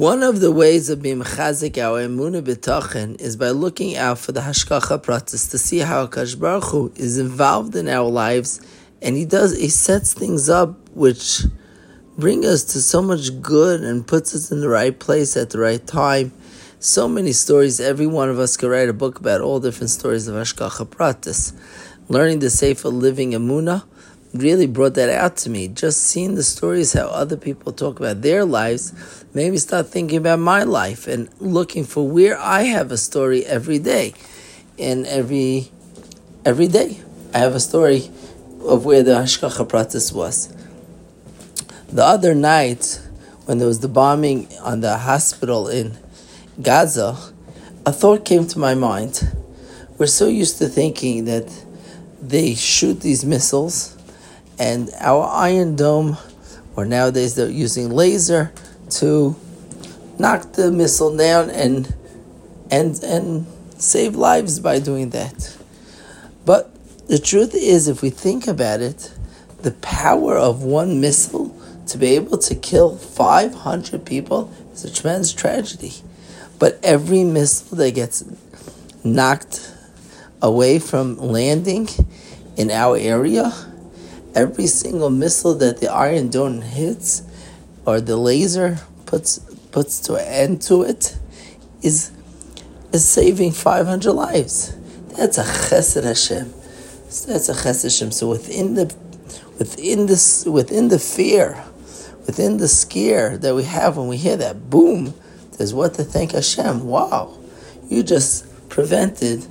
One of the ways of being chazik our emuna bitachon is by looking out for the hashgacha pratis to see how Akash Baruch Hu is involved in our lives, and he does he sets things up which bring us to so much good and puts us in the right place at the right time. So many stories. Every one of us could write a book about all different stories of hashgacha pratis. Learning the sefer living emuna really brought that out to me. Just seeing the stories how other people talk about their lives maybe start thinking about my life and looking for where I have a story every day. And every every day I have a story of where the Hashgacha Pratis was. The other night, when there was the bombing on the hospital in Gaza, a thought came to my mind. We're so used to thinking that they shoot these missiles and our Iron Dome, or nowadays they're using laser to knock the missile down and and and save lives by doing that. But the truth is, if we think about it, the power of one missile to be able to kill 500 people is a tremendous tragedy. But every missile that gets knocked away from landing in our area every single missile that the Iron Dome hits or the laser puts puts to an end to it is is saving 500 lives. That's a chesed Hashem. That's a chesed Hashem. So within the within this within the fear, within the scare that we have when we hear that boom, there's what to thank Hashem. Wow, you just prevented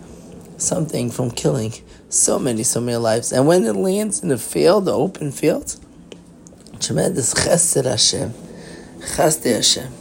something from killing so many, so many lives. And when it lands in the field, the open field, tremendous chesed Hashem, chesed Hashem.